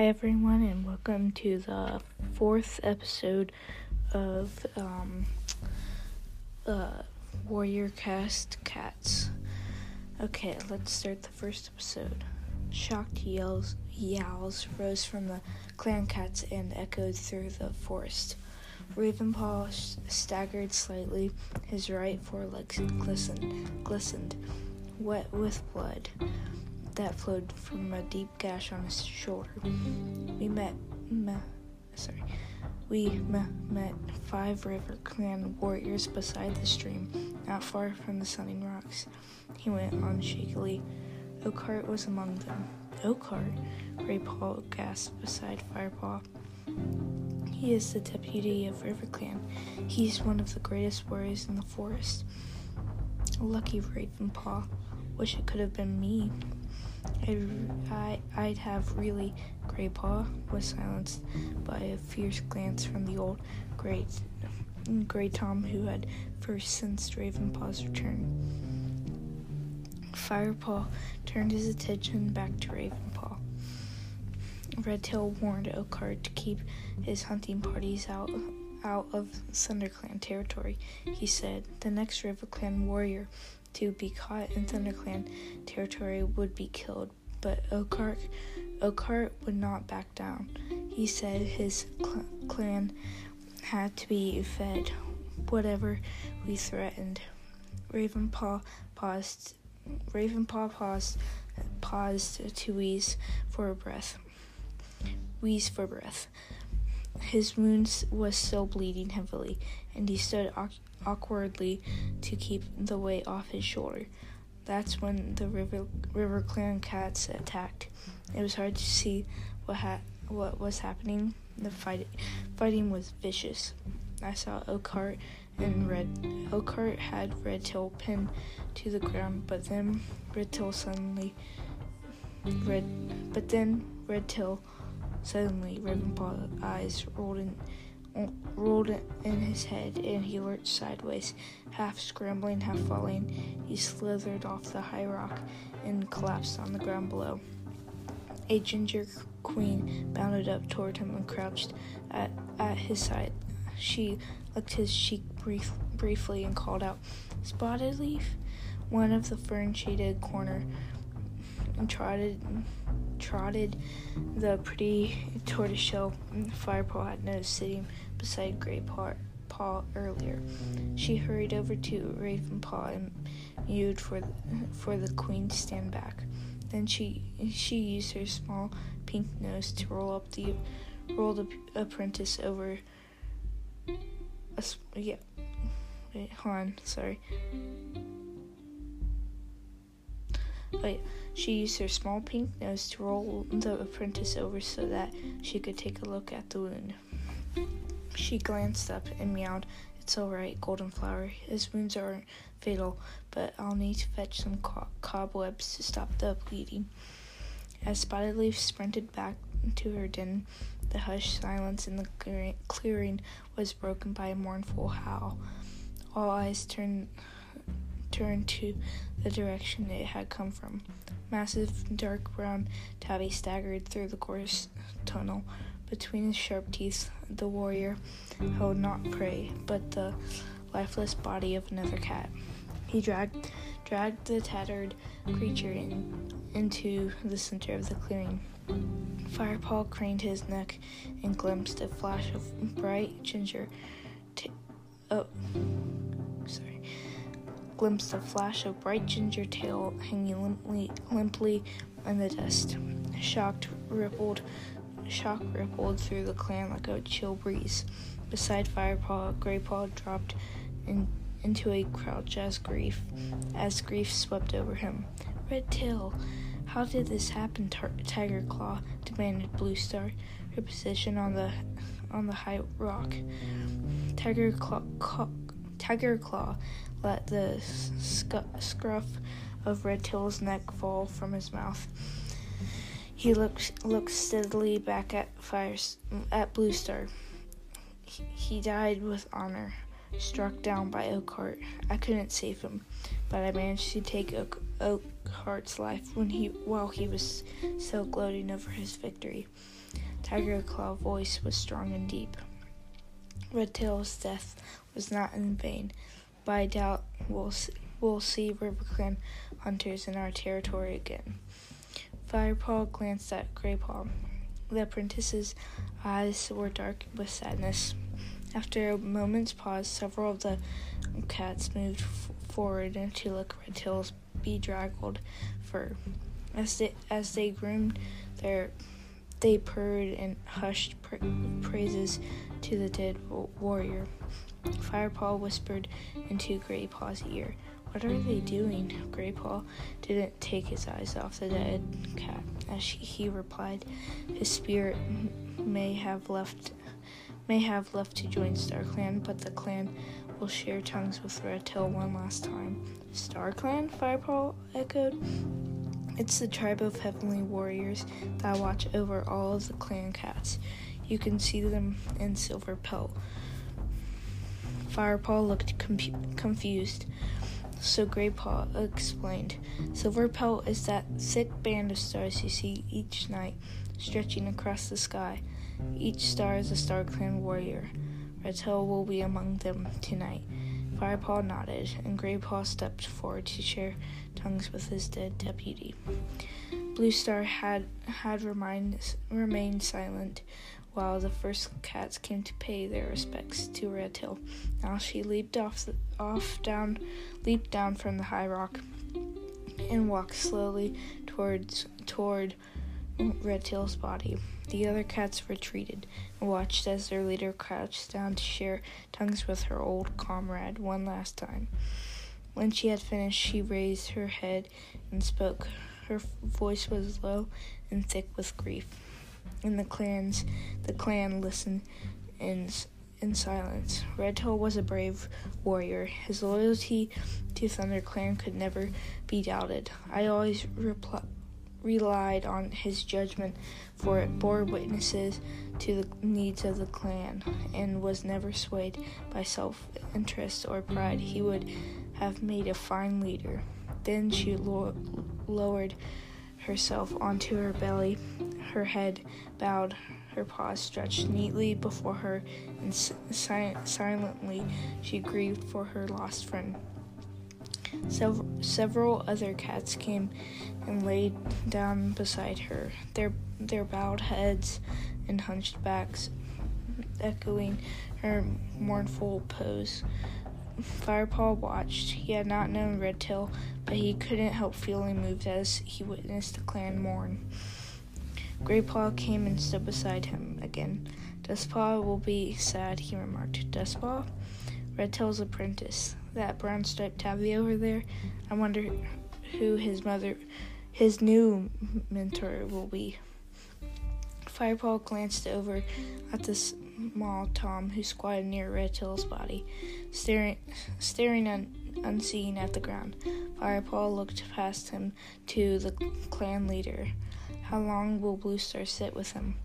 Hi, everyone, and welcome to the fourth episode of um, uh, Warrior Cast Cats. Okay, let's start the first episode. Shocked yells, yowls rose from the clan cats and echoed through the forest. Ravenpaw staggered slightly. His right foreleg glistened, glistened, wet with blood that flowed from a deep gash on his shoulder. We met, me, sorry, we me, met five River Clan warriors beside the stream, not far from the Sunning Rocks. He went on shakily. Oakheart was among them. Oakheart, Graypaw gasped beside Firepaw. He is the deputy of River Clan. He's one of the greatest warriors in the forest. Lucky Ravenpaw. Wish it could have been me. I'd, I, would have really. gray paw was silenced by a fierce glance from the old Grey, Grey Tom who had first sensed Ravenpaw's return. Firepaw turned his attention back to Ravenpaw. Redtail warned Oakheart to keep his hunting parties out out of ThunderClan territory. He said, "The next River Clan warrior to be caught in ThunderClan territory would be killed, but Oakheart, Oakheart would not back down. He said his cl- clan had to be fed, whatever we threatened. Ravenpaw paused. Ravenpaw paused, paused to wheeze for a breath. Wheeze for breath. His wound was still bleeding heavily, and he stood awkwardly to keep the weight off his shoulder. That's when the River, River Clan cats attacked. It was hard to see what ha- what was happening. The fight fighting was vicious. I saw Oakheart and Red Oakheart had Redtail pinned to the ground, but then Redtail suddenly Red but then Redtail suddenly Ravenpaw's eyes rolled in rolled in his head, and he lurched sideways, half scrambling, half falling. He slithered off the high rock and collapsed on the ground below. A ginger queen bounded up toward him and crouched at, at his side. She licked his cheek brief, briefly and called out, Spotted Leaf? One of the fern shaded corner and trotted trotted the pretty tortoiseshell firepaw had noticed sitting beside Grey Paw, earlier. She hurried over to Ravenpaw and mewed for the, for the queen to stand back. Then she she used her small pink nose to roll up the roll the apprentice over. A, yeah, wait, on, sorry. Wait, she used her small pink nose to roll the apprentice over so that she could take a look at the wound. She glanced up and meowed. It's all right, Golden Flower. His wounds aren't fatal, but I'll need to fetch some co- cobwebs to stop the bleeding. As Spotted Leaf sprinted back to her den, the hushed silence in the clearing was broken by a mournful howl. All eyes turned turned to the direction it had come from. Massive, dark brown tabby staggered through the gorse tunnel. Between his sharp teeth, the warrior held not prey, but the lifeless body of another cat. He dragged dragged the tattered creature in, into the center of the clearing. Firepaw craned his neck and glimpsed a flash of bright ginger. T- oh, glimpsed a flash of bright ginger tail hanging limply, limply in the dust. Shocked rippled, shock rippled through the clan like a chill breeze. Beside Firepaw, Graypaw dropped in, into a crouch as grief, as grief swept over him. Red Tail, how did this happen? Tar- Tiger Claw demanded Blue Star, her position on the on the high rock. Tiger Claw, Tiger Claw let the sc- scruff of Redtail's neck fall from his mouth. He looked looked steadily back at fire at Blue Star. He, he died with honor, struck down by Oakheart. I couldn't save him, but I managed to take Oak, Oakheart's life when he while he was still gloating over his victory. Tiger Claw's voice was strong and deep. Redtail's death was not in vain, I doubt we'll see, we'll see RiverClan hunters in our territory again. Firepaw glanced at Graypaw. The apprentice's eyes were dark with sadness. After a moment's pause, several of the cats moved f- forward to look at Redtail's bedraggled fur. As they, as they groomed their they purred and hushed pra- praises to the dead warrior. Firepaw whispered into Graypaw's ear. What are they doing? Graypaw didn't take his eyes off the dead cat. As he replied, his spirit may have left may have left to join Star Clan, but the clan will share tongues with Redtail one last time. Star Clan? Firepaw echoed. It's the tribe of heavenly warriors that watch over all of the clan cats. You can see them in silver pelt. Firepaw looked confused, so Graypaw explained. Silver pelt is that thick band of stars you see each night stretching across the sky. Each star is a Star Clan warrior. Redtail will be among them tonight. Firepaw nodded, and Graypaw stepped forward to share tongues with his dead deputy. Blue Star had had remained, remained silent while the first cats came to pay their respects to Redtail. Now she leaped off the, off down leaped down from the high rock and walked slowly towards toward Redtail's body. The other cats retreated and watched as their leader crouched down to share tongues with her old comrade one last time. When she had finished, she raised her head and spoke. Her voice was low and thick with grief. And the clans, the clan listened in in silence. Redtail was a brave warrior. His loyalty to Thunder Clan could never be doubted. I always reply relied on his judgment, for it bore witnesses to the needs of the clan and was never swayed by self interest or pride. He would have made a fine leader. Then she lo- lowered herself onto her belly, her head bowed, her paws stretched neatly before her, and si- silently she grieved for her lost friend. Several, several other cats came and laid down beside her, their, their bowed heads and hunched backs echoing her mournful pose. Firepaw watched. He had not known Redtail, but he couldn't help feeling moved as he witnessed the clan mourn. Graypaw came and stood beside him again. Dustpaw will be sad, he remarked. Dustpaw? Redtail's apprentice. That brown striped tabby over there. I wonder who his mother, his new mentor will be. Firepaw glanced over at the small Tom who squatted near Redtail's body, staring, staring un, unseeing at the ground. Firepaw looked past him to the clan leader. How long will Blue Star sit with him?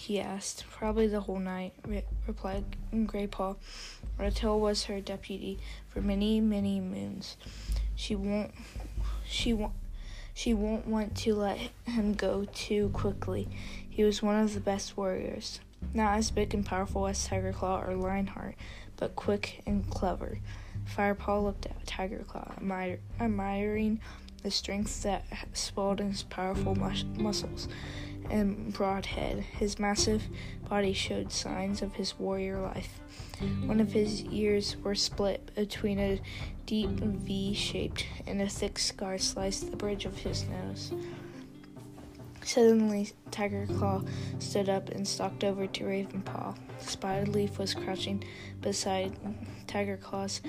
He asked. Probably the whole night, re- replied Graypaw. Redtail was her deputy for many, many moons. She won't, she won't, she won't want to let him go too quickly. He was one of the best warriors, not as big and powerful as Tiger Claw or Lionheart, but quick and clever. Firepaw looked at Tiger Claw, admir- admiring the strength that swelled in his powerful mus- muscles and broad head. His massive body showed signs of his warrior life. One of his ears were split between a deep V shaped, and a thick scar sliced the bridge of his nose. Suddenly, Tiger Claw stood up and stalked over to Ravenpaw. Spotted Leaf was crouching beside Tiger Claw's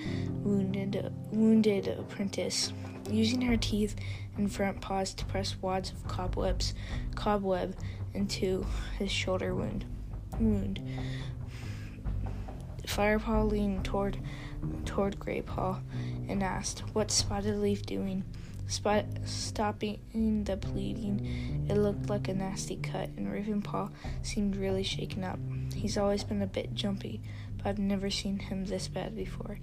wounded, wounded apprentice, using her teeth and front paws to press wads of cobwebs, cobweb into his shoulder wound. Wound. Firepaw leaned toward toward Graypaw and asked, "What's Spotted Leaf doing?" Spot, stopping the bleeding, it looked like a nasty cut, and Ravenpaw seemed really shaken up. He's always been a bit jumpy, but I've never seen him this bad before.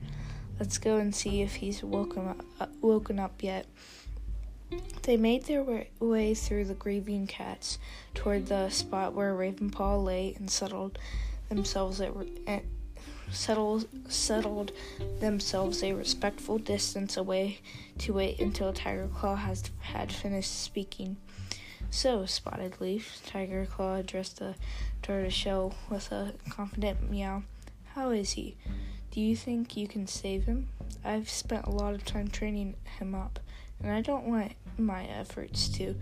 Let's go and see if he's woken up, uh, woken up yet. They made their way through the grieving cats toward the spot where Ravenpaw lay and settled themselves at, at settled settled themselves a respectful distance away to wait until Tiger Claw has had finished speaking. So, Spotted Leaf, Tiger Claw addressed the tortoiseshell with a confident meow. How is he? Do you think you can save him? I've spent a lot of time training him up, and I don't want my efforts to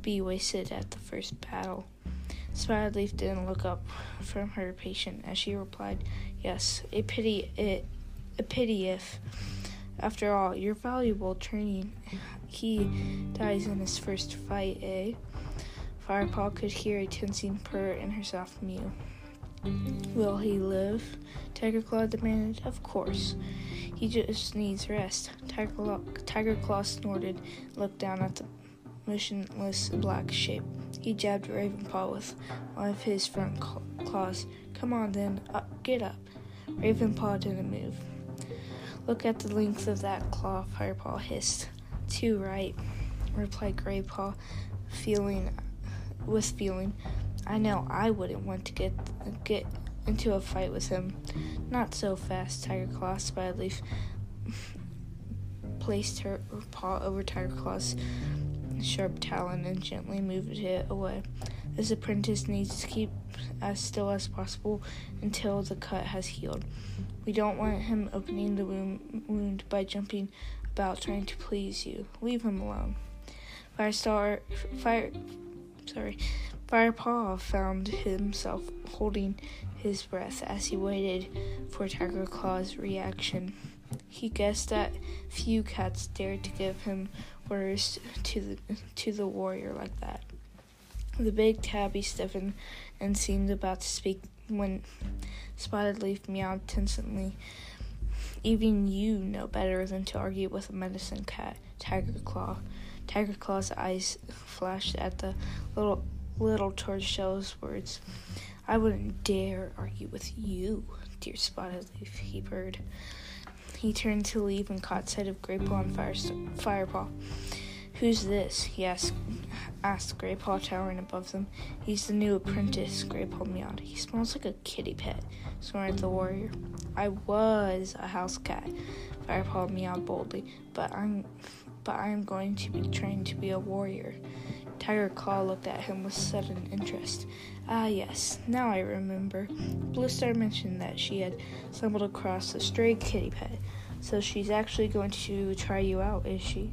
be wasted at the first battle. Spotted Leaf didn't look up from her patient as she replied, Yes, a pity it a pity if after all, your valuable training he dies in his first fight, eh? Firepaw could hear a tensing purr in her soft mew. Will he live? Tiger Claw demanded. Of course. He just needs rest. Tiger Claw, Tiger Claw snorted looked down at the motionless black shape. He jabbed Ravenpaw with one of his front claws. Come on then, up, get up. Ravenpaw didn't move. Look at the length of that claw, Firepaw hissed. Too right, replied Graypaw, feeling with feeling. I know I wouldn't want to get get into a fight with him. Not so fast, Tiger Claw. Spotted Leaf placed her paw over Tiger Claw's sharp talon and gently moved it away. This apprentice needs to keep as still as possible until the cut has healed. We don't want him opening the wound by jumping about trying to please you. Leave him alone. Firestar, fire, sorry, Firepaw found himself holding his breath as he waited for Tiger Claw's reaction. He guessed that few cats dared to give him orders to the to the warrior like that. The big tabby stiffened and seemed about to speak when Spotted Leaf meowed tensely. Even you know better than to argue with a medicine cat, Tiger Claw. Tiger Claw's eyes flashed at the little little tortoiseshell's words. I wouldn't dare argue with you, dear Spotted Leaf, he purred. He turned to leave and caught sight of Graypaw and Fire, Firepaw. Who's this? he asked, asked Graypaw, towering above them. He's the new apprentice, Graypaw meowed. He smells like a kitty pet, snorted the warrior. I was a house cat, Firepaw meowed boldly, but I'm but I'm going to be trained to be a warrior. Tiger Claw looked at him with sudden interest. Ah, yes, now I remember. Bluestar mentioned that she had stumbled across a stray kitty pet, so she's actually going to try you out, is she?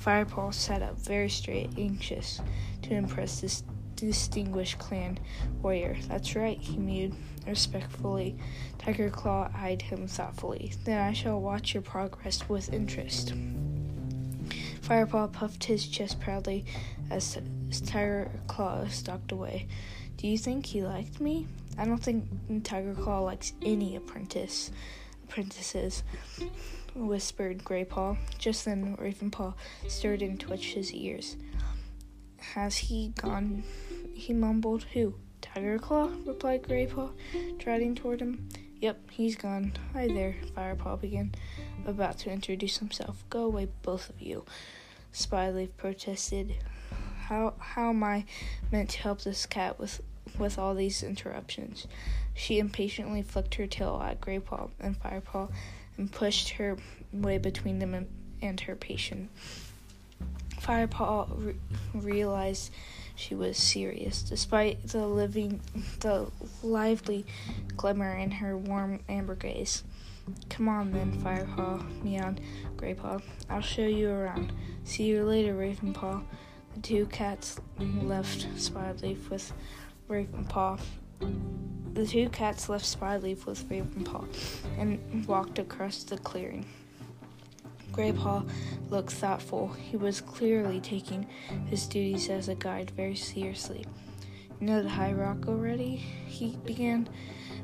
Firepaw sat up very straight, anxious to impress this distinguished clan warrior. That's right, he mewed respectfully. Tiger Claw eyed him thoughtfully. Then I shall watch your progress with interest. Firepaw puffed his chest proudly as Tiger Claw stalked away. Do you think he liked me? I don't think Tiger Claw likes any apprentice apprentices, whispered Graypaw. Just then Ravenpaw stirred and twitched his ears. Has he gone? He mumbled. Who? Tiger Claw? replied Graypaw, trotting toward him. Yep, he's gone. Hi there, Firepaw began, about to introduce himself. Go away, both of you. Spyleaf protested. How how am I meant to help this cat with with all these interruptions? She impatiently flicked her tail at Graypaw and Firepaw and pushed her way between them and, and her patient. Firepaw re- realized she was serious, despite the living, the lively glimmer in her warm amber gaze. Come on then, Firepaw, meowed Graypaw. I'll show you around. See you later, Ravenpaw. The two cats left Spotleaf with Ravenpaw. The two cats left Spotleaf with Ravenpaw and walked across the clearing. Graypaw looked thoughtful. He was clearly taking his duties as a guide very seriously. You know the high rock already? He began,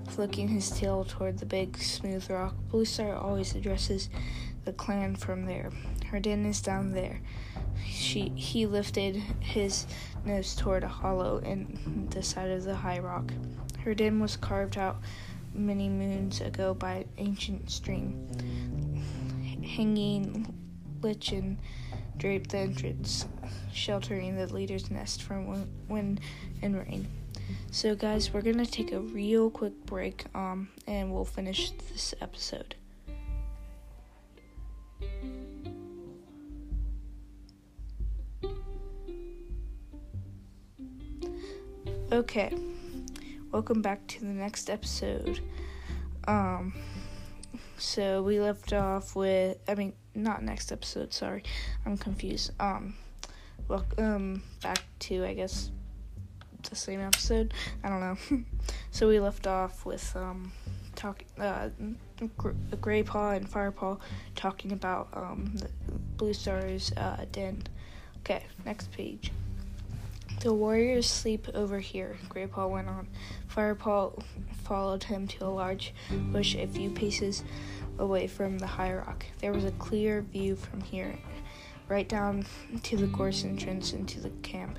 flicking his tail toward the big, smooth rock. Bluestar always addresses the clan from there. Her den is down there. She he lifted his nose toward a hollow in the side of the high rock. Her den was carved out many moons ago by an ancient stream. Hanging lichen drape the entrance, sheltering the leader's nest from wind and rain. So, guys, we're gonna take a real quick break, um, and we'll finish this episode. Okay, welcome back to the next episode. Um, so we left off with, I mean, not next episode. Sorry, I'm confused. Um, welcome back to, I guess, the same episode. I don't know. so we left off with um, talking, uh, Gray Paw and Firepaw talking about um the Blue Star's uh den. Okay, next page. The warriors sleep over here, Graypaw went on. Firepaw followed him to a large bush a few paces away from the high rock. There was a clear view from here, right down to the gorse entrance into the camp.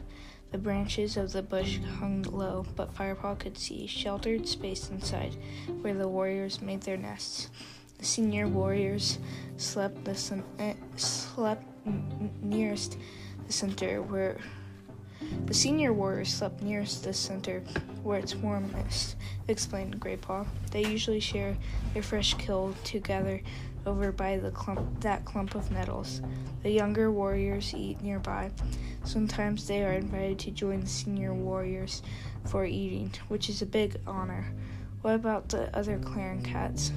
The branches of the bush hung low, but Firepaw could see sheltered space inside, where the warriors made their nests. The senior warriors slept the uh, slept n- nearest the center, where the senior warriors slept nearest the center, where it's warmest, explained Graypaw. They usually share their fresh kill together over by the clump that clump of nettles. The younger warriors eat nearby. Sometimes they are invited to join the senior warriors for eating, which is a big honor. What about the other clan cats?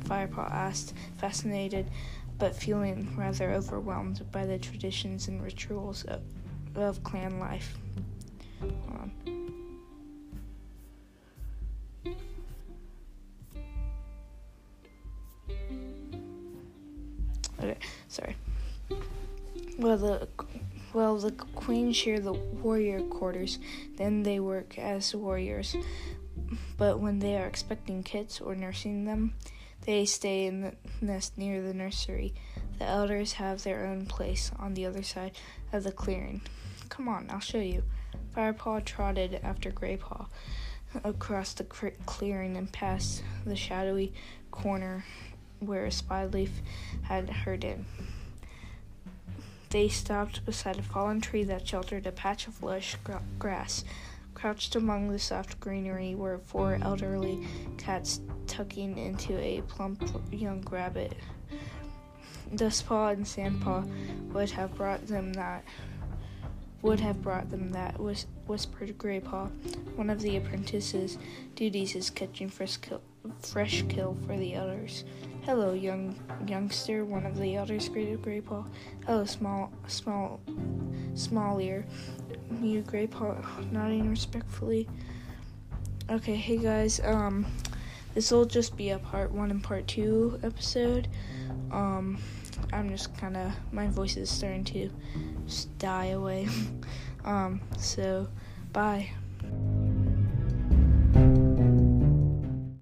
Firepaw asked, fascinated but feeling rather overwhelmed by the traditions and rituals of clan life. Um, okay, sorry. Well, the well, the queen share the warrior quarters. Then they work as warriors. But when they are expecting kids or nursing them, they stay in the nest near the nursery. The elders have their own place on the other side of the clearing. Come on, I'll show you. Firepaw trotted after Graypaw across the clearing and past the shadowy corner where a Spyleaf had heard it. They stopped beside a fallen tree that sheltered a patch of lush gra- grass. Crouched among the soft greenery were four elderly cats tucking into a plump young rabbit. Dustpaw and Sandpaw would have brought them that would have brought them that, whispered Graypaw. One of the apprentices' duties is catching fresh kill, fresh kill for the elders. Hello, young youngster, one of the elders greeted Graypaw. Hello, small, small, small ear, you Graypaw, nodding respectfully. Okay, hey guys, um, this will just be a part one and part two episode. Um, I'm just kind of my voice is starting to die away. um, so bye.